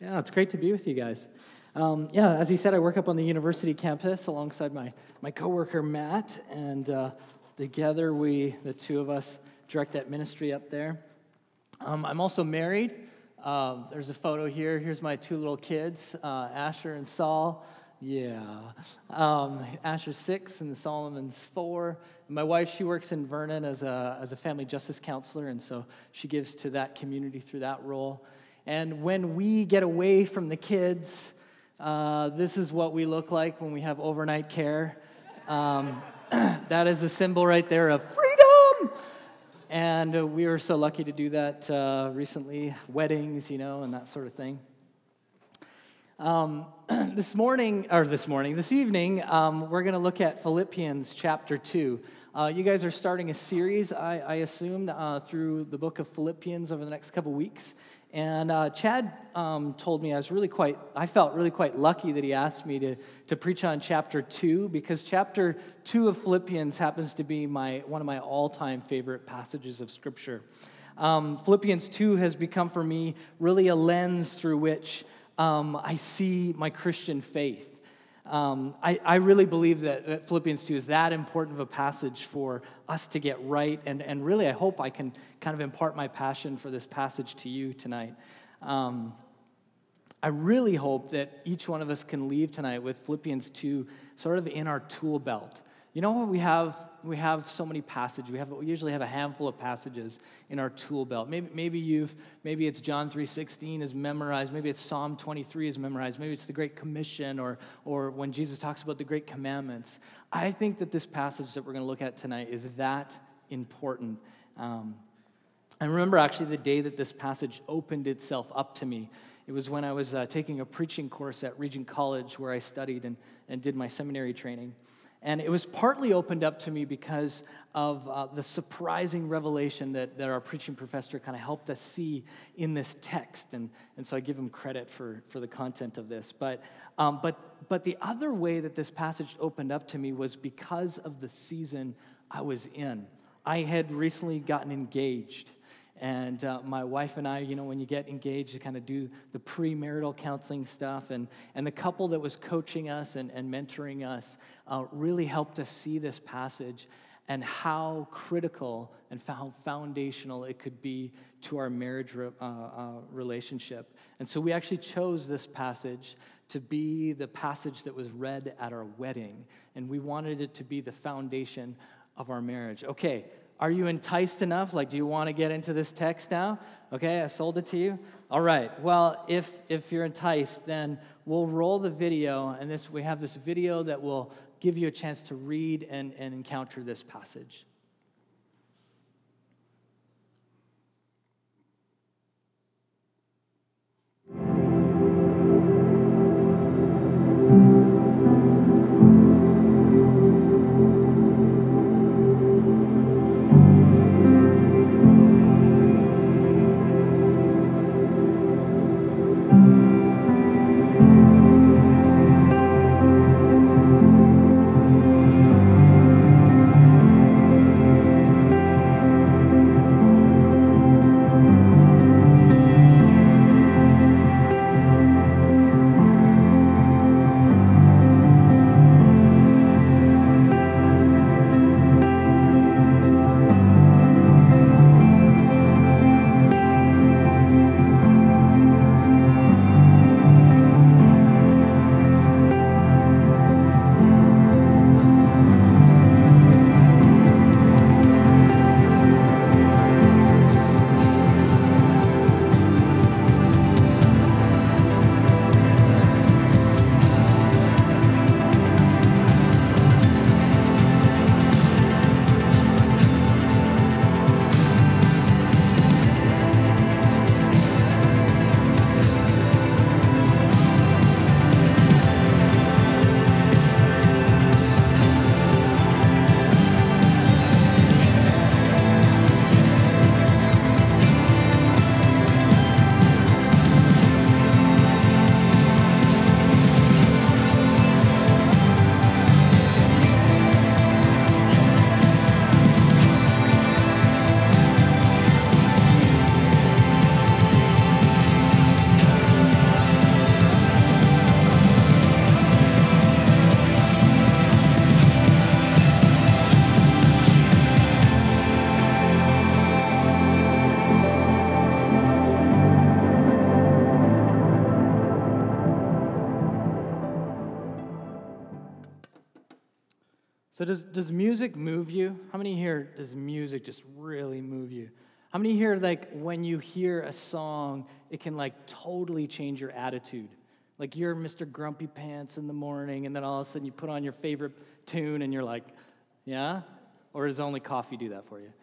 Yeah, it's great to be with you guys. Um, yeah, as he said, I work up on the university campus alongside my, my coworker Matt, and uh, together we, the two of us, direct that ministry up there. Um, I'm also married. Uh, there's a photo here. Here's my two little kids, uh, Asher and Saul. Yeah. Um, Asher's six and Solomon's four. My wife, she works in Vernon as a, as a family justice counselor, and so she gives to that community through that role. And when we get away from the kids, uh, this is what we look like when we have overnight care. Um, that is a symbol right there of freedom. And uh, we were so lucky to do that uh, recently, weddings, you know, and that sort of thing. Um, this morning, or this morning, this evening, um, we're going to look at Philippians chapter 2. Uh, you guys are starting a series, I, I assume, uh, through the book of Philippians over the next couple weeks. And uh, Chad um, told me I was really quite, I felt really quite lucky that he asked me to, to preach on chapter 2 because chapter 2 of Philippians happens to be my, one of my all time favorite passages of Scripture. Um, Philippians 2 has become for me really a lens through which um, I see my Christian faith. Um, I, I, really believe that Philippians 2 is that important of a passage for us to get right. And, and really, I hope I can kind of impart my passion for this passage to you tonight. Um, I really hope that each one of us can leave tonight with Philippians 2 sort of in our tool belt. You know what we have we have so many passages. We have we usually have a handful of passages in our tool belt. Maybe maybe you've maybe it's John 3:16 is memorized. Maybe it's Psalm 23 is memorized. Maybe it's the Great Commission or or when Jesus talks about the Great Commandments. I think that this passage that we're going to look at tonight is that important. Um, I remember actually the day that this passage opened itself up to me. It was when I was uh, taking a preaching course at Regent College where I studied and, and did my seminary training. And it was partly opened up to me because of uh, the surprising revelation that, that our preaching professor kind of helped us see in this text. And, and so I give him credit for, for the content of this. But, um, but, but the other way that this passage opened up to me was because of the season I was in. I had recently gotten engaged. And uh, my wife and I, you know, when you get engaged, you kind of do the premarital counseling stuff. And, and the couple that was coaching us and, and mentoring us uh, really helped us see this passage and how critical and how foundational it could be to our marriage re- uh, uh, relationship. And so we actually chose this passage to be the passage that was read at our wedding. And we wanted it to be the foundation of our marriage. Okay, are you enticed enough? Like, do you want to get into this text now? Okay, I sold it to you. All right. Well, if if you're enticed, then we'll roll the video, and this we have this video that will give you a chance to read and, and encounter this passage. So, does, does music move you? How many here does music just really move you? How many here, like, when you hear a song, it can, like, totally change your attitude? Like, you're Mr. Grumpy Pants in the morning, and then all of a sudden you put on your favorite tune, and you're like, yeah? Or does only coffee do that for you?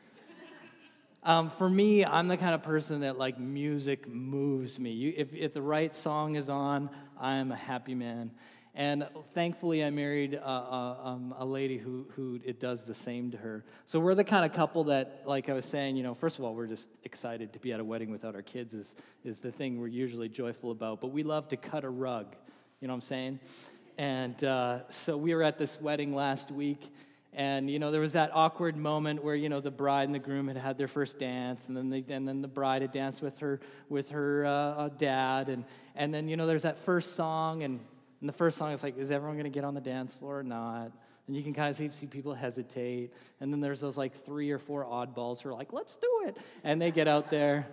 Um, for me, I'm the kind of person that like music moves me. You, if, if the right song is on, I'm a happy man. And thankfully, I married a, a, um, a, lady who, who it does the same to her. So we're the kind of couple that, like I was saying, you know, first of all, we're just excited to be at a wedding without our kids is, is the thing we're usually joyful about. But we love to cut a rug, you know what I'm saying? And uh, so we were at this wedding last week, and you know there was that awkward moment where you know the bride and the groom had had their first dance, and then they, and then the bride had danced with her with her uh, uh dad, and and then you know there's that first song, and and the first song is like, is everyone going to get on the dance floor or not? And you can kind of see, see people hesitate. And then there's those like three or four oddballs who are like, let's do it. And they get out there.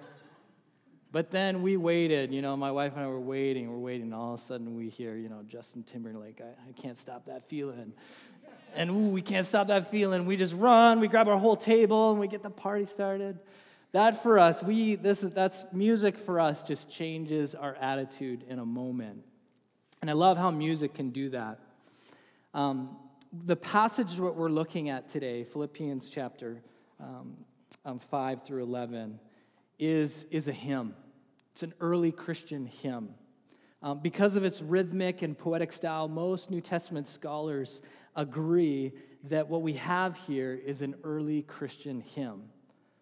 But then we waited, you know, my wife and I were waiting, we're waiting, and all of a sudden we hear, you know, Justin Timberlake, I, I can't stop that feeling. And ooh, we can't stop that feeling. We just run, we grab our whole table, and we get the party started. That for us, we this is that's music for us just changes our attitude in a moment. And I love how music can do that. Um, the passage that we're looking at today, Philippians chapter um, um, 5 through 11, is, is a hymn. It's an early Christian hymn. Um, because of its rhythmic and poetic style, most New Testament scholars agree that what we have here is an early Christian hymn.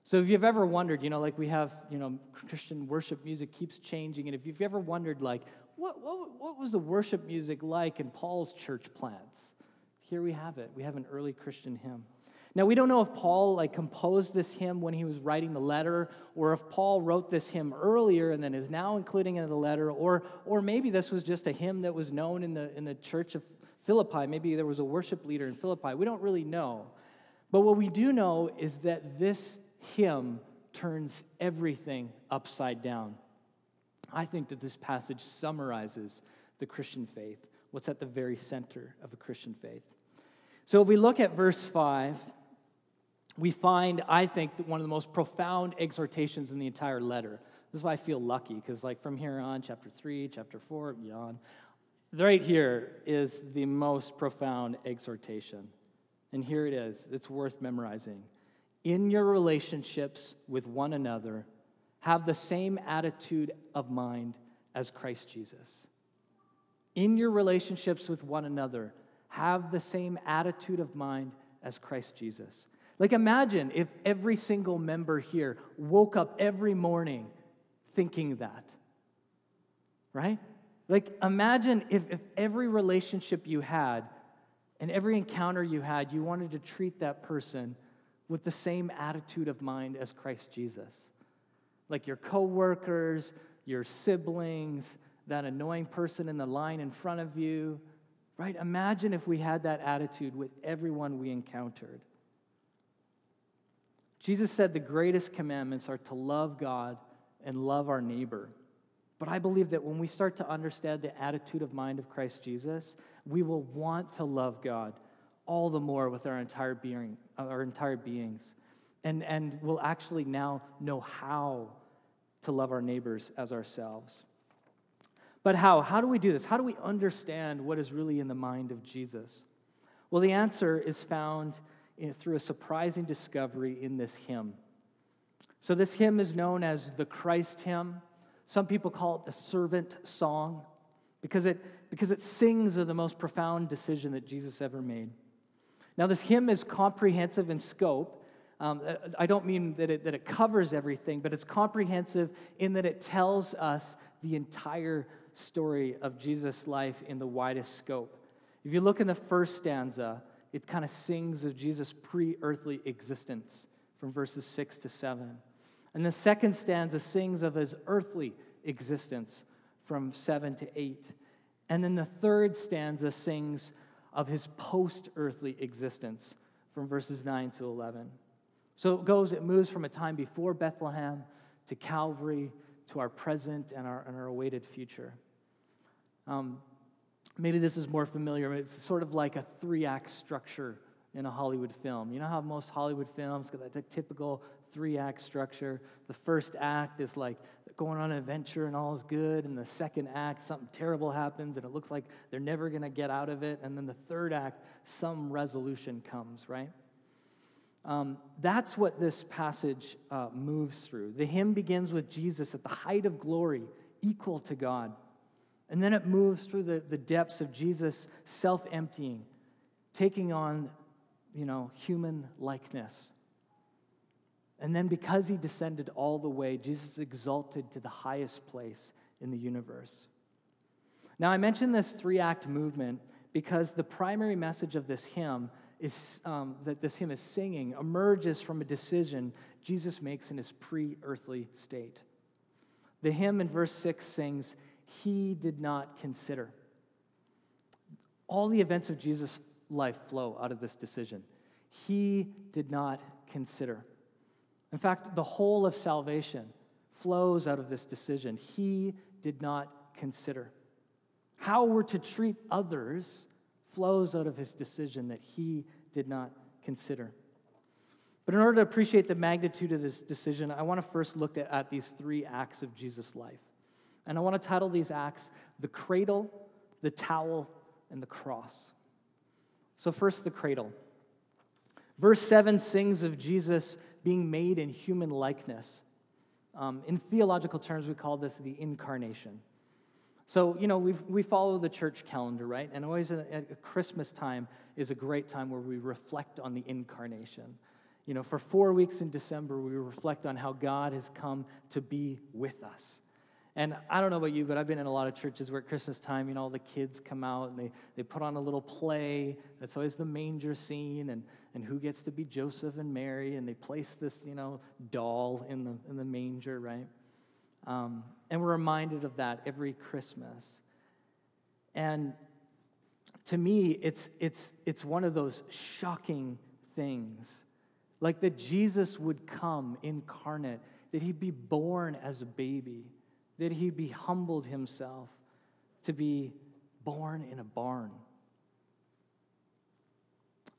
So if you've ever wondered, you know, like we have, you know, Christian worship music keeps changing, and if you've ever wondered, like, what, what, what was the worship music like in Paul's church plants? Here we have it. We have an early Christian hymn. Now we don't know if Paul like composed this hymn when he was writing the letter, or if Paul wrote this hymn earlier and then is now including it in the letter, or or maybe this was just a hymn that was known in the in the church of Philippi. Maybe there was a worship leader in Philippi. We don't really know. But what we do know is that this hymn turns everything upside down. I think that this passage summarizes the Christian faith, what's at the very center of a Christian faith. So if we look at verse 5, we find, I think, one of the most profound exhortations in the entire letter. This is why I feel lucky, because like from here on, chapter 3, chapter 4, beyond, right here is the most profound exhortation. And here it is. It's worth memorizing. In your relationships with one another, have the same attitude of mind as Christ Jesus. In your relationships with one another, have the same attitude of mind as Christ Jesus. Like, imagine if every single member here woke up every morning thinking that, right? Like, imagine if, if every relationship you had and every encounter you had, you wanted to treat that person with the same attitude of mind as Christ Jesus like your coworkers, your siblings, that annoying person in the line in front of you, right? Imagine if we had that attitude with everyone we encountered. Jesus said the greatest commandments are to love God and love our neighbor. But I believe that when we start to understand the attitude of mind of Christ Jesus, we will want to love God all the more with our entire being, our entire beings. And, and we'll actually now know how to love our neighbors as ourselves. But how? How do we do this? How do we understand what is really in the mind of Jesus? Well, the answer is found in, through a surprising discovery in this hymn. So, this hymn is known as the Christ hymn. Some people call it the servant song because it, because it sings of the most profound decision that Jesus ever made. Now, this hymn is comprehensive in scope um, I don't mean that it, that it covers everything, but it's comprehensive in that it tells us the entire story of Jesus' life in the widest scope. If you look in the first stanza, it kind of sings of Jesus' pre earthly existence from verses 6 to 7. And the second stanza sings of his earthly existence from 7 to 8. And then the third stanza sings of his post earthly existence from verses 9 to 11. So it goes, it moves from a time before Bethlehem to Calvary to our present and our, and our awaited future. Um, maybe this is more familiar. It's sort of like a three act structure in a Hollywood film. You know how most Hollywood films got that typical three act structure? The first act is like going on an adventure and all is good, and the second act, something terrible happens and it looks like they're never going to get out of it, and then the third act, some resolution comes, right? Um, that's what this passage uh, moves through. The hymn begins with Jesus at the height of glory, equal to God. And then it moves through the, the depths of Jesus self emptying, taking on you know, human likeness. And then because he descended all the way, Jesus exalted to the highest place in the universe. Now, I mentioned this three act movement because the primary message of this hymn is um, that this hymn is singing emerges from a decision Jesus makes in his pre earthly state. The hymn in verse 6 sings, He did not consider. All the events of Jesus' life flow out of this decision. He did not consider. In fact, the whole of salvation flows out of this decision. He did not consider. How we're to treat others flows out of his decision that he did not consider. But in order to appreciate the magnitude of this decision, I want to first look at, at these three acts of Jesus' life. And I want to title these acts The Cradle, the Towel, and the Cross. So, first, the cradle. Verse 7 sings of Jesus being made in human likeness. Um, in theological terms, we call this the incarnation. So, you know, we we follow the church calendar, right? And always at Christmas time is a great time where we reflect on the incarnation. You know, for four weeks in December, we reflect on how God has come to be with us. And I don't know about you, but I've been in a lot of churches where at Christmas time, you know, all the kids come out and they, they put on a little play. That's always the manger scene and, and who gets to be Joseph and Mary. And they place this, you know, doll in the, in the manger, right? Um, and we're reminded of that every Christmas. And to me, it's, it's, it's one of those shocking things. Like that Jesus would come incarnate, that he'd be born as a baby that he'd be humbled himself to be born in a barn.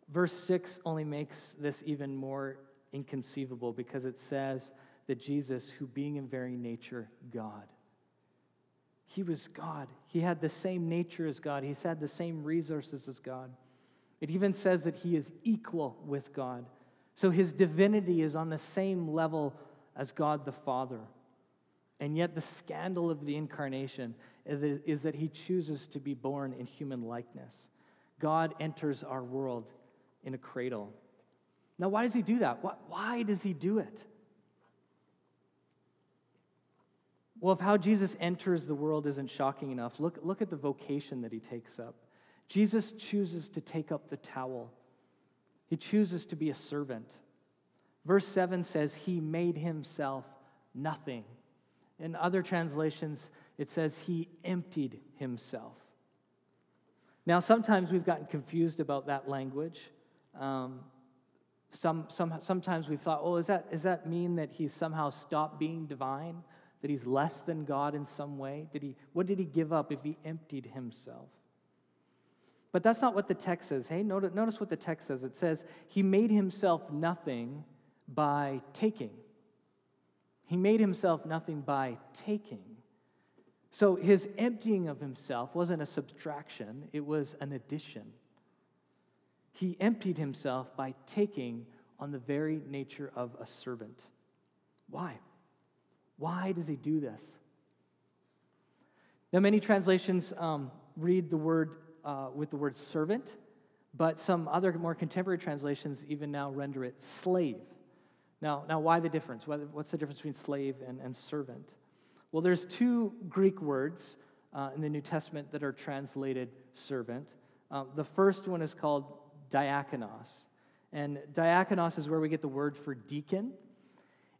Verse 6 only makes this even more inconceivable because it says that Jesus, who being in very nature God, he was God. He had the same nature as God. He's had the same resources as God. It even says that he is equal with God. So his divinity is on the same level as God the Father. And yet, the scandal of the incarnation is that he chooses to be born in human likeness. God enters our world in a cradle. Now, why does he do that? Why does he do it? Well, if how Jesus enters the world isn't shocking enough, look, look at the vocation that he takes up. Jesus chooses to take up the towel, he chooses to be a servant. Verse 7 says, He made himself nothing. In other translations, it says he emptied himself. Now, sometimes we've gotten confused about that language. Um, some, some, sometimes we've thought, oh, is that, does that mean that he somehow stopped being divine? That he's less than God in some way? Did he, what did he give up if he emptied himself? But that's not what the text says. Hey, notice, notice what the text says. It says, He made himself nothing by taking. He made himself nothing by taking. So his emptying of himself wasn't a subtraction, it was an addition. He emptied himself by taking on the very nature of a servant. Why? Why does he do this? Now, many translations um, read the word uh, with the word servant, but some other more contemporary translations even now render it slave. Now, now why the difference? What's the difference between slave and, and servant? Well, there's two Greek words uh, in the New Testament that are translated servant. Um, the first one is called diakonos. And diakonos is where we get the word for deacon.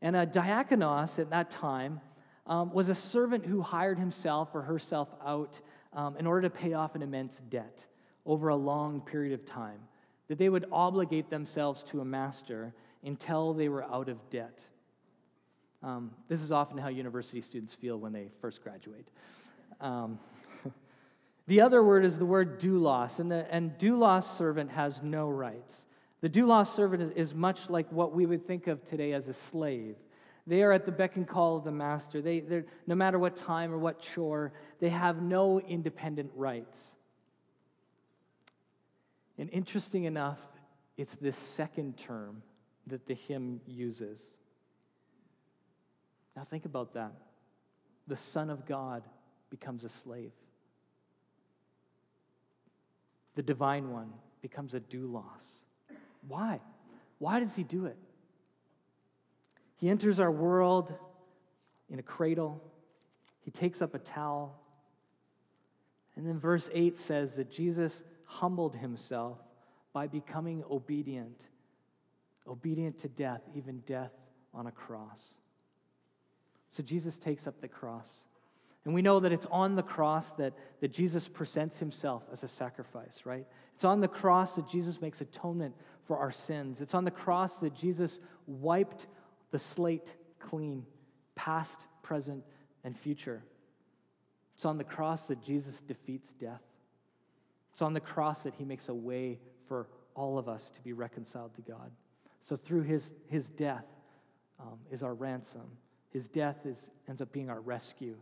And a diakonos at that time um, was a servant who hired himself or herself out um, in order to pay off an immense debt over a long period of time. That they would obligate themselves to a master until they were out of debt. Um, this is often how university students feel when they first graduate. Um, the other word is the word doulos, and, the, and doulos servant has no rights. The doulos servant is much like what we would think of today as a slave. They are at the beck and call of the master. They, no matter what time or what chore, they have no independent rights. And interesting enough, it's this second term that the hymn uses. Now, think about that. The Son of God becomes a slave, the divine one becomes a doulos. Why? Why does he do it? He enters our world in a cradle, he takes up a towel. And then verse 8 says that Jesus humbled himself by becoming obedient, obedient to death, even death on a cross. So Jesus takes up the cross. And we know that it's on the cross that, that Jesus presents himself as a sacrifice, right? It's on the cross that Jesus makes atonement for our sins. It's on the cross that Jesus wiped the slate clean, past, present, and future. It's on the cross that Jesus defeats death. It's on the cross that he makes a way for all of us to be reconciled to God. So through his, his death um, is our ransom. His death is, ends up being our rescue.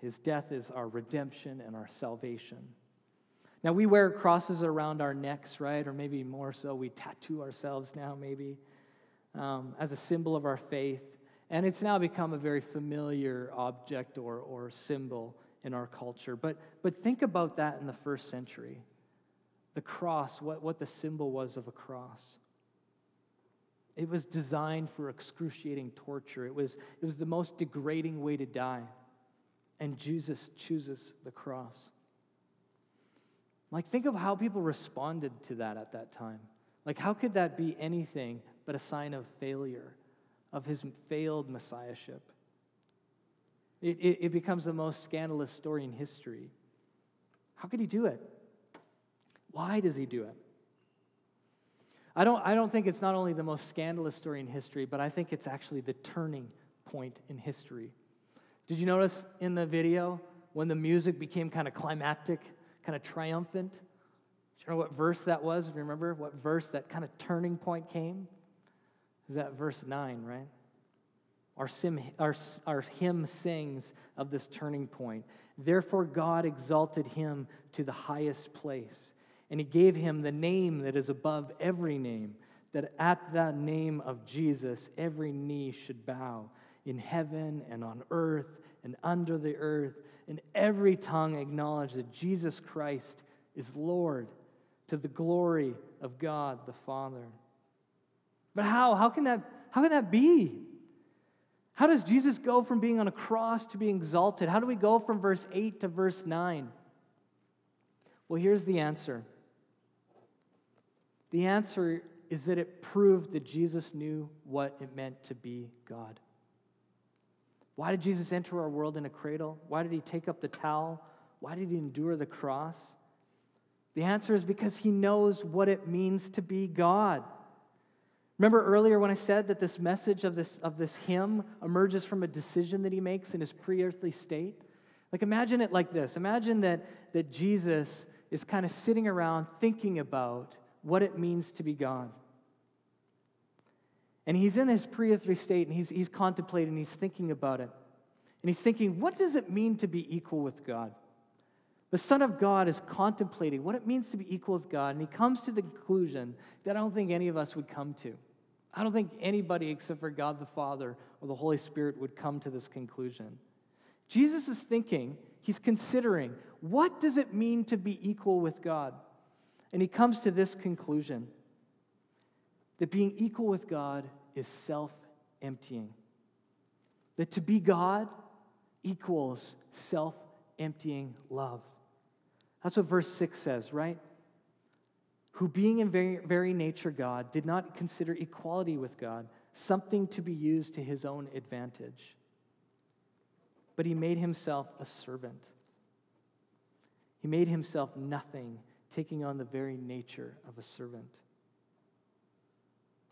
His death is our redemption and our salvation. Now, we wear crosses around our necks, right? Or maybe more so, we tattoo ourselves now, maybe, um, as a symbol of our faith. And it's now become a very familiar object or, or symbol in our culture. But, but think about that in the first century the cross, what, what the symbol was of a cross. It was designed for excruciating torture. It was, it was the most degrading way to die. And Jesus chooses the cross. Like, think of how people responded to that at that time. Like, how could that be anything but a sign of failure, of his failed messiahship? It, it, it becomes the most scandalous story in history. How could he do it? Why does he do it? I don't, I don't think it's not only the most scandalous story in history, but I think it's actually the turning point in history. Did you notice in the video when the music became kind of climactic, kind of triumphant? Do you know what verse that was? Remember what verse that kind of turning point came? Is that verse 9, right? Our, sim, our, our hymn sings of this turning point. Therefore, God exalted him to the highest place and he gave him the name that is above every name, that at the name of Jesus every knee should bow in heaven and on earth and under the earth, and every tongue acknowledge that Jesus Christ is Lord to the glory of God the Father. But how? How can that, how can that be? How does Jesus go from being on a cross to being exalted? How do we go from verse 8 to verse 9? Well, here's the answer the answer is that it proved that Jesus knew what it meant to be God. Why did Jesus enter our world in a cradle? Why did he take up the towel? Why did he endure the cross? The answer is because he knows what it means to be God. Remember earlier when I said that this message of this, of this hymn emerges from a decision that he makes in his pre earthly state? Like, imagine it like this Imagine that, that Jesus is kind of sitting around thinking about what it means to be God. And he's in his pre earthly state and he's, he's contemplating, he's thinking about it. And he's thinking, what does it mean to be equal with God? The Son of God is contemplating what it means to be equal with God, and he comes to the conclusion that I don't think any of us would come to. I don't think anybody except for God the Father or the Holy Spirit would come to this conclusion. Jesus is thinking, he's considering, what does it mean to be equal with God? And he comes to this conclusion that being equal with God is self emptying. That to be God equals self emptying love. That's what verse 6 says, right? Who, being in very, very nature God, did not consider equality with God something to be used to his own advantage, but he made himself a servant. He made himself nothing taking on the very nature of a servant.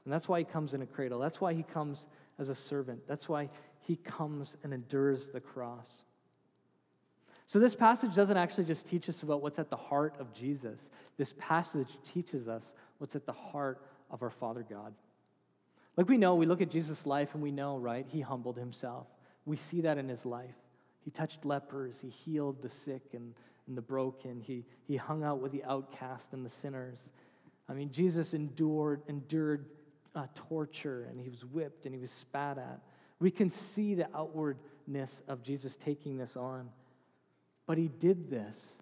And that's why he comes in a cradle. That's why he comes as a servant. That's why he comes and endures the cross. So, this passage doesn't actually just teach us about what's at the heart of Jesus. This passage teaches us what's at the heart of our Father God. Like we know, we look at Jesus' life and we know, right? He humbled himself. We see that in his life. He touched lepers, he healed the sick and, and the broken, he, he hung out with the outcast and the sinners. I mean, Jesus endured, endured uh, torture and he was whipped and he was spat at. We can see the outwardness of Jesus taking this on. But he did this,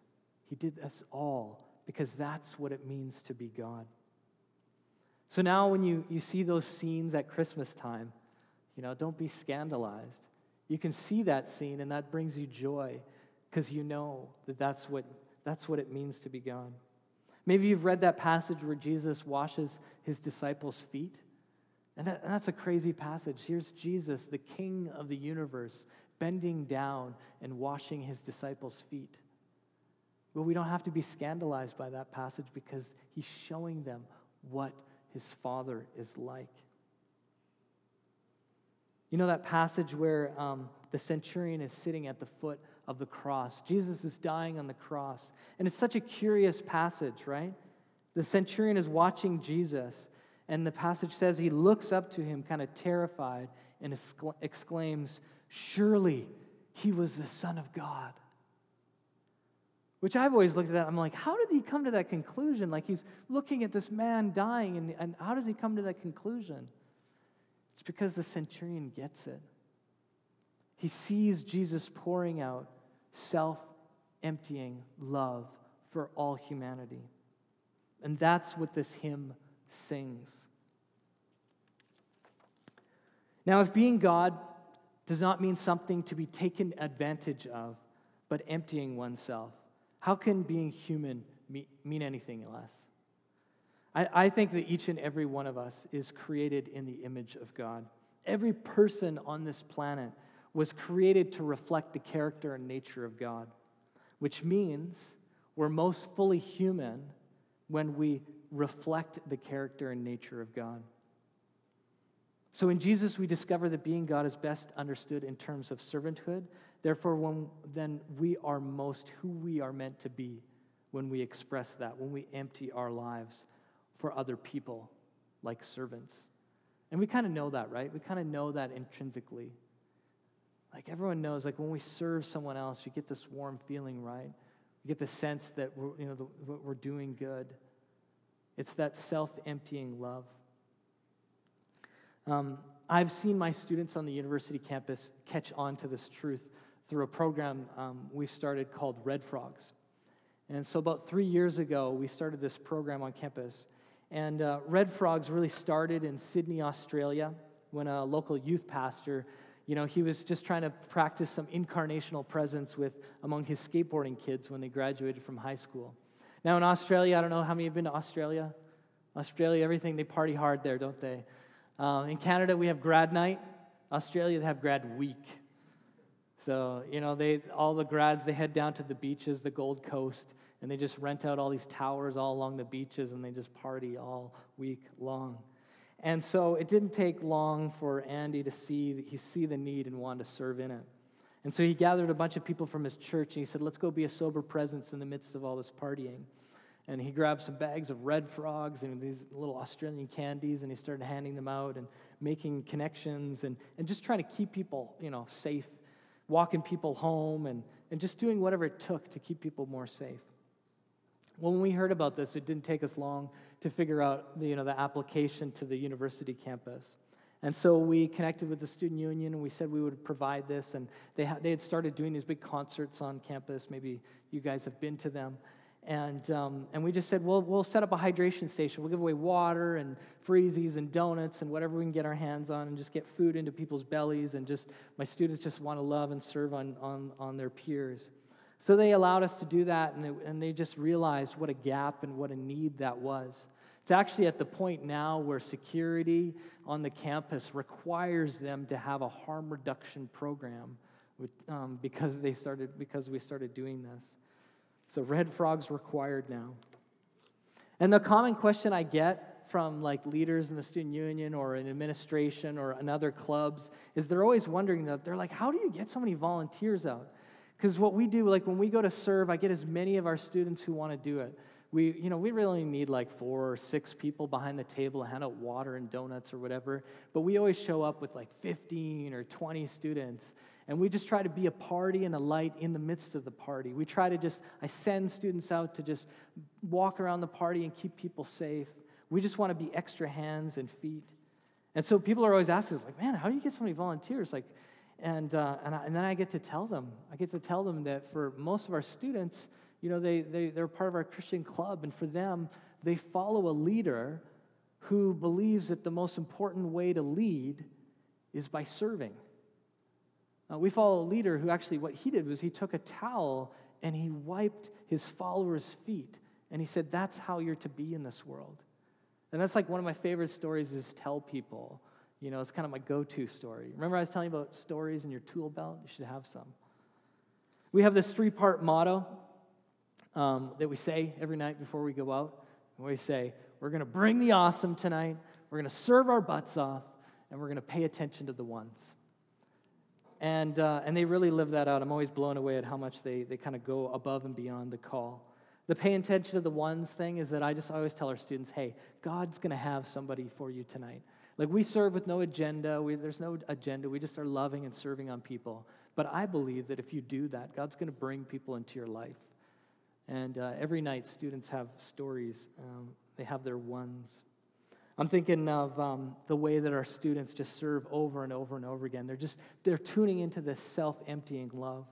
he did this all because that's what it means to be God. So now, when you, you see those scenes at Christmas time, you know, don't be scandalized. You can see that scene, and that brings you joy because you know that that's what, that's what it means to be God. Maybe you've read that passage where Jesus washes his disciples' feet. And, that, and that's a crazy passage. Here's Jesus, the king of the universe, bending down and washing his disciples' feet. But we don't have to be scandalized by that passage because he's showing them what his father is like. You know that passage where um, the centurion is sitting at the foot of the cross? Jesus is dying on the cross. And it's such a curious passage, right? The centurion is watching Jesus, and the passage says he looks up to him, kind of terrified, and exclaims, Surely he was the Son of God. Which I've always looked at that, I'm like, how did he come to that conclusion? Like he's looking at this man dying, and, and how does he come to that conclusion? It's because the centurion gets it. He sees Jesus pouring out self emptying love for all humanity. And that's what this hymn sings. Now, if being God does not mean something to be taken advantage of, but emptying oneself, how can being human mean anything less? I, I think that each and every one of us is created in the image of God. Every person on this planet was created to reflect the character and nature of God, which means we're most fully human when we reflect the character and nature of God. So in Jesus, we discover that being God is best understood in terms of servanthood, Therefore, when, then we are most who we are meant to be when we express that, when we empty our lives for other people like servants. And we kind of know that, right? We kind of know that intrinsically. Like everyone knows, like when we serve someone else, you get this warm feeling, right? You get the sense that we're, you know, the, we're doing good. It's that self emptying love. Um, I've seen my students on the university campus catch on to this truth through a program um, we started called Red Frogs. And so, about three years ago, we started this program on campus. And uh, Red Frogs really started in Sydney, Australia, when a local youth pastor, you know, he was just trying to practice some incarnational presence with among his skateboarding kids when they graduated from high school. Now, in Australia, I don't know how many have been to Australia. Australia, everything, they party hard there, don't they? Uh, in Canada, we have grad night. Australia, they have grad week. So, you know, they all the grads they head down to the beaches, the Gold Coast, and they just rent out all these towers all along the beaches and they just party all week long. And so it didn't take long for Andy to see he see the need and want to serve in it. And so he gathered a bunch of people from his church and he said, "Let's go be a sober presence in the midst of all this partying." And he grabbed some bags of red frogs and these little Australian candies and he started handing them out and making connections and, and just trying to keep people, you know, safe walking people home and, and just doing whatever it took to keep people more safe. When we heard about this, it didn't take us long to figure out the, you know, the application to the university campus. And so we connected with the student union and we said we would provide this. And they, ha- they had started doing these big concerts on campus. Maybe you guys have been to them. And, um, and we just said, well, we'll set up a hydration station. We'll give away water and freezies and donuts and whatever we can get our hands on and just get food into people's bellies. And just, my students just want to love and serve on, on, on their peers. So they allowed us to do that, and, it, and they just realized what a gap and what a need that was. It's actually at the point now where security on the campus requires them to have a harm reduction program um, because, they started, because we started doing this. So red frogs required now. And the common question I get from like leaders in the student union or in administration or in other clubs is they're always wondering that they're like, how do you get so many volunteers out? Because what we do, like when we go to serve, I get as many of our students who want to do it. we, you know, we really need like four or six people behind the table to hand out water and donuts or whatever. But we always show up with like 15 or 20 students. And we just try to be a party and a light in the midst of the party. We try to just, I send students out to just walk around the party and keep people safe. We just want to be extra hands and feet. And so people are always asking us, like, man, how do you get so many volunteers? Like, and, uh, and, I, and then I get to tell them, I get to tell them that for most of our students, you know, they, they, they're part of our Christian club, and for them, they follow a leader who believes that the most important way to lead is by serving. Uh, we follow a leader who actually, what he did was he took a towel and he wiped his followers' feet. And he said, That's how you're to be in this world. And that's like one of my favorite stories is tell people. You know, it's kind of my go to story. Remember, I was telling you about stories in your tool belt? You should have some. We have this three part motto um, that we say every night before we go out. We say, We're going to bring the awesome tonight, we're going to serve our butts off, and we're going to pay attention to the ones. And, uh, and they really live that out. I'm always blown away at how much they, they kind of go above and beyond the call. The pay attention to the ones thing is that I just always tell our students, hey, God's going to have somebody for you tonight. Like we serve with no agenda, we, there's no agenda, we just are loving and serving on people. But I believe that if you do that, God's going to bring people into your life. And uh, every night, students have stories, um, they have their ones. I'm thinking of um, the way that our students just serve over and over and over again. They're just, they're tuning into this self-emptying love.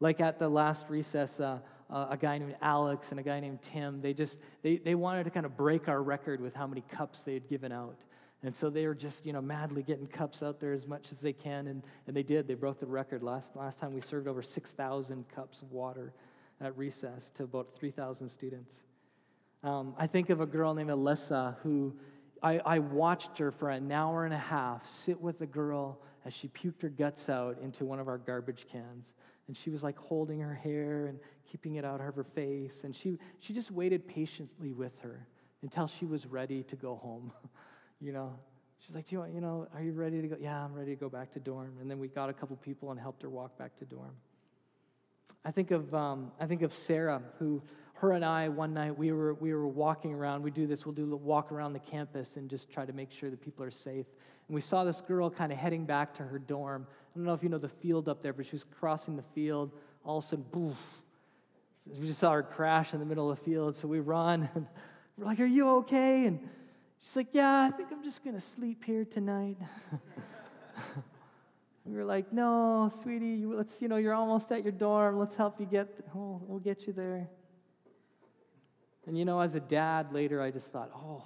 Like at the last recess, uh, uh, a guy named Alex and a guy named Tim, they just, they, they wanted to kind of break our record with how many cups they had given out. And so they were just, you know, madly getting cups out there as much as they can. And, and they did. They broke the record. Last, last time we served over 6,000 cups of water at recess to about 3,000 students. Um, I think of a girl named Alyssa who I, I watched her for an hour and a half sit with a girl as she puked her guts out into one of our garbage cans. And she was like holding her hair and keeping it out of her face. And she, she just waited patiently with her until she was ready to go home. you know, she's like, Do you want, you know, are you ready to go? Yeah, I'm ready to go back to dorm. And then we got a couple people and helped her walk back to dorm. I think of, um, I think of Sarah, who her and I, one night, we were, we were walking around. We do this, we'll do walk around the campus and just try to make sure that people are safe. And we saw this girl kind of heading back to her dorm. I don't know if you know the field up there, but she was crossing the field. All of a sudden, boof, we just saw her crash in the middle of the field. So we run, and we're like, Are you okay? And she's like, Yeah, I think I'm just going to sleep here tonight. we were like, No, sweetie, let's, you know, you're almost at your dorm. Let's help you get, we'll get you there. And you know, as a dad later, I just thought, oh,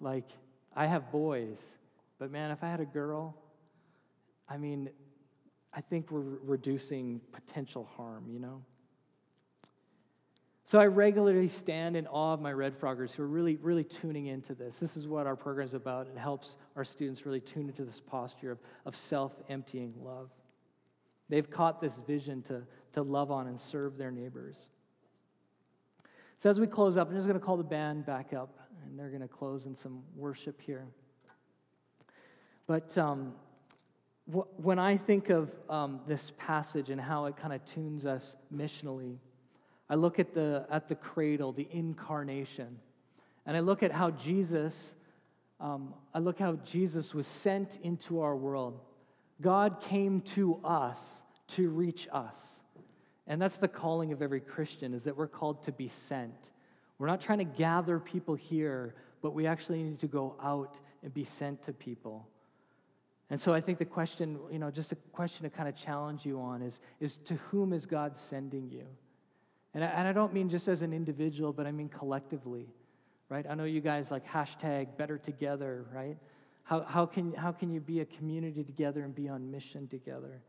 like, I have boys, but man, if I had a girl, I mean, I think we're reducing potential harm, you know? So I regularly stand in awe of my Red Froggers who are really, really tuning into this. This is what our program is about. It helps our students really tune into this posture of, of self emptying love. They've caught this vision to, to love on and serve their neighbors. So as we close up, I'm just going to call the band back up, and they're going to close in some worship here. But um, wh- when I think of um, this passage and how it kind of tunes us missionally, I look at the, at the cradle, the incarnation, and I look at how Jesus, um, I look how Jesus was sent into our world. God came to us to reach us. And that's the calling of every Christian is that we're called to be sent. We're not trying to gather people here, but we actually need to go out and be sent to people. And so I think the question, you know, just a question to kind of challenge you on is, is to whom is God sending you? And I, and I don't mean just as an individual, but I mean collectively, right? I know you guys like hashtag better together, right? How, how, can, how can you be a community together and be on mission together?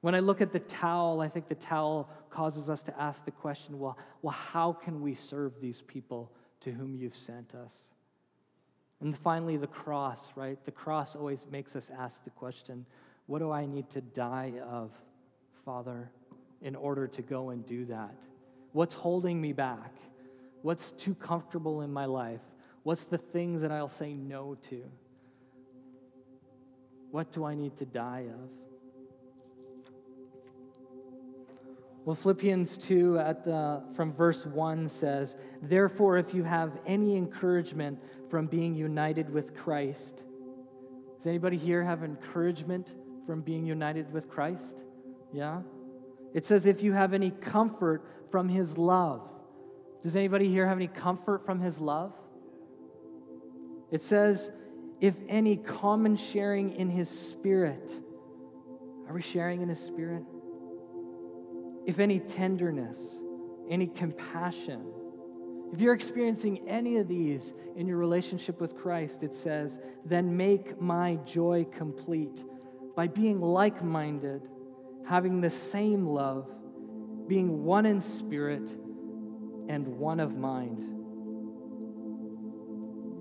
When I look at the towel, I think the towel causes us to ask the question well, well how can we serve these people to whom you've sent us? And finally, the cross, right? The cross always makes us ask the question what do I need to die of, Father, in order to go and do that? What's holding me back? What's too comfortable in my life? What's the things that I'll say no to? What do I need to die of? Well, Philippians 2 at the, from verse 1 says, Therefore, if you have any encouragement from being united with Christ, does anybody here have encouragement from being united with Christ? Yeah? It says, if you have any comfort from his love. Does anybody here have any comfort from his love? It says, if any common sharing in his spirit. Are we sharing in his spirit? If any tenderness, any compassion. If you're experiencing any of these in your relationship with Christ, it says, then make my joy complete by being like minded, having the same love, being one in spirit and one of mind.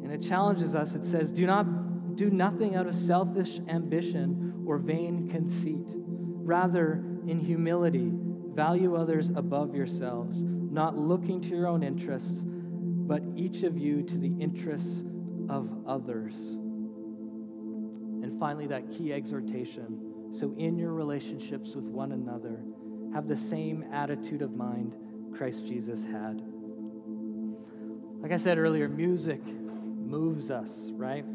And it challenges us. It says, Do not do nothing out of selfish ambition or vain conceit. Rather, in humility, value others above yourselves, not looking to your own interests, but each of you to the interests of others. And finally, that key exhortation. So, in your relationships with one another, have the same attitude of mind Christ Jesus had. Like I said earlier, music moves us, right?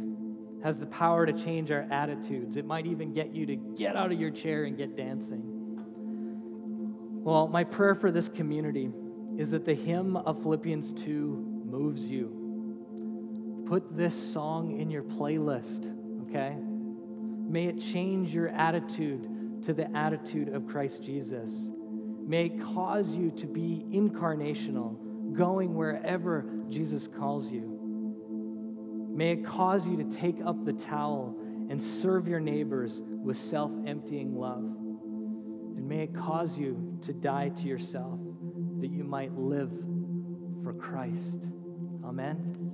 Has the power to change our attitudes. It might even get you to get out of your chair and get dancing. Well, my prayer for this community is that the hymn of Philippians 2 moves you. Put this song in your playlist, okay? May it change your attitude to the attitude of Christ Jesus. May it cause you to be incarnational, going wherever Jesus calls you. May it cause you to take up the towel and serve your neighbors with self emptying love. And may it cause you to die to yourself that you might live for Christ. Amen. Amen.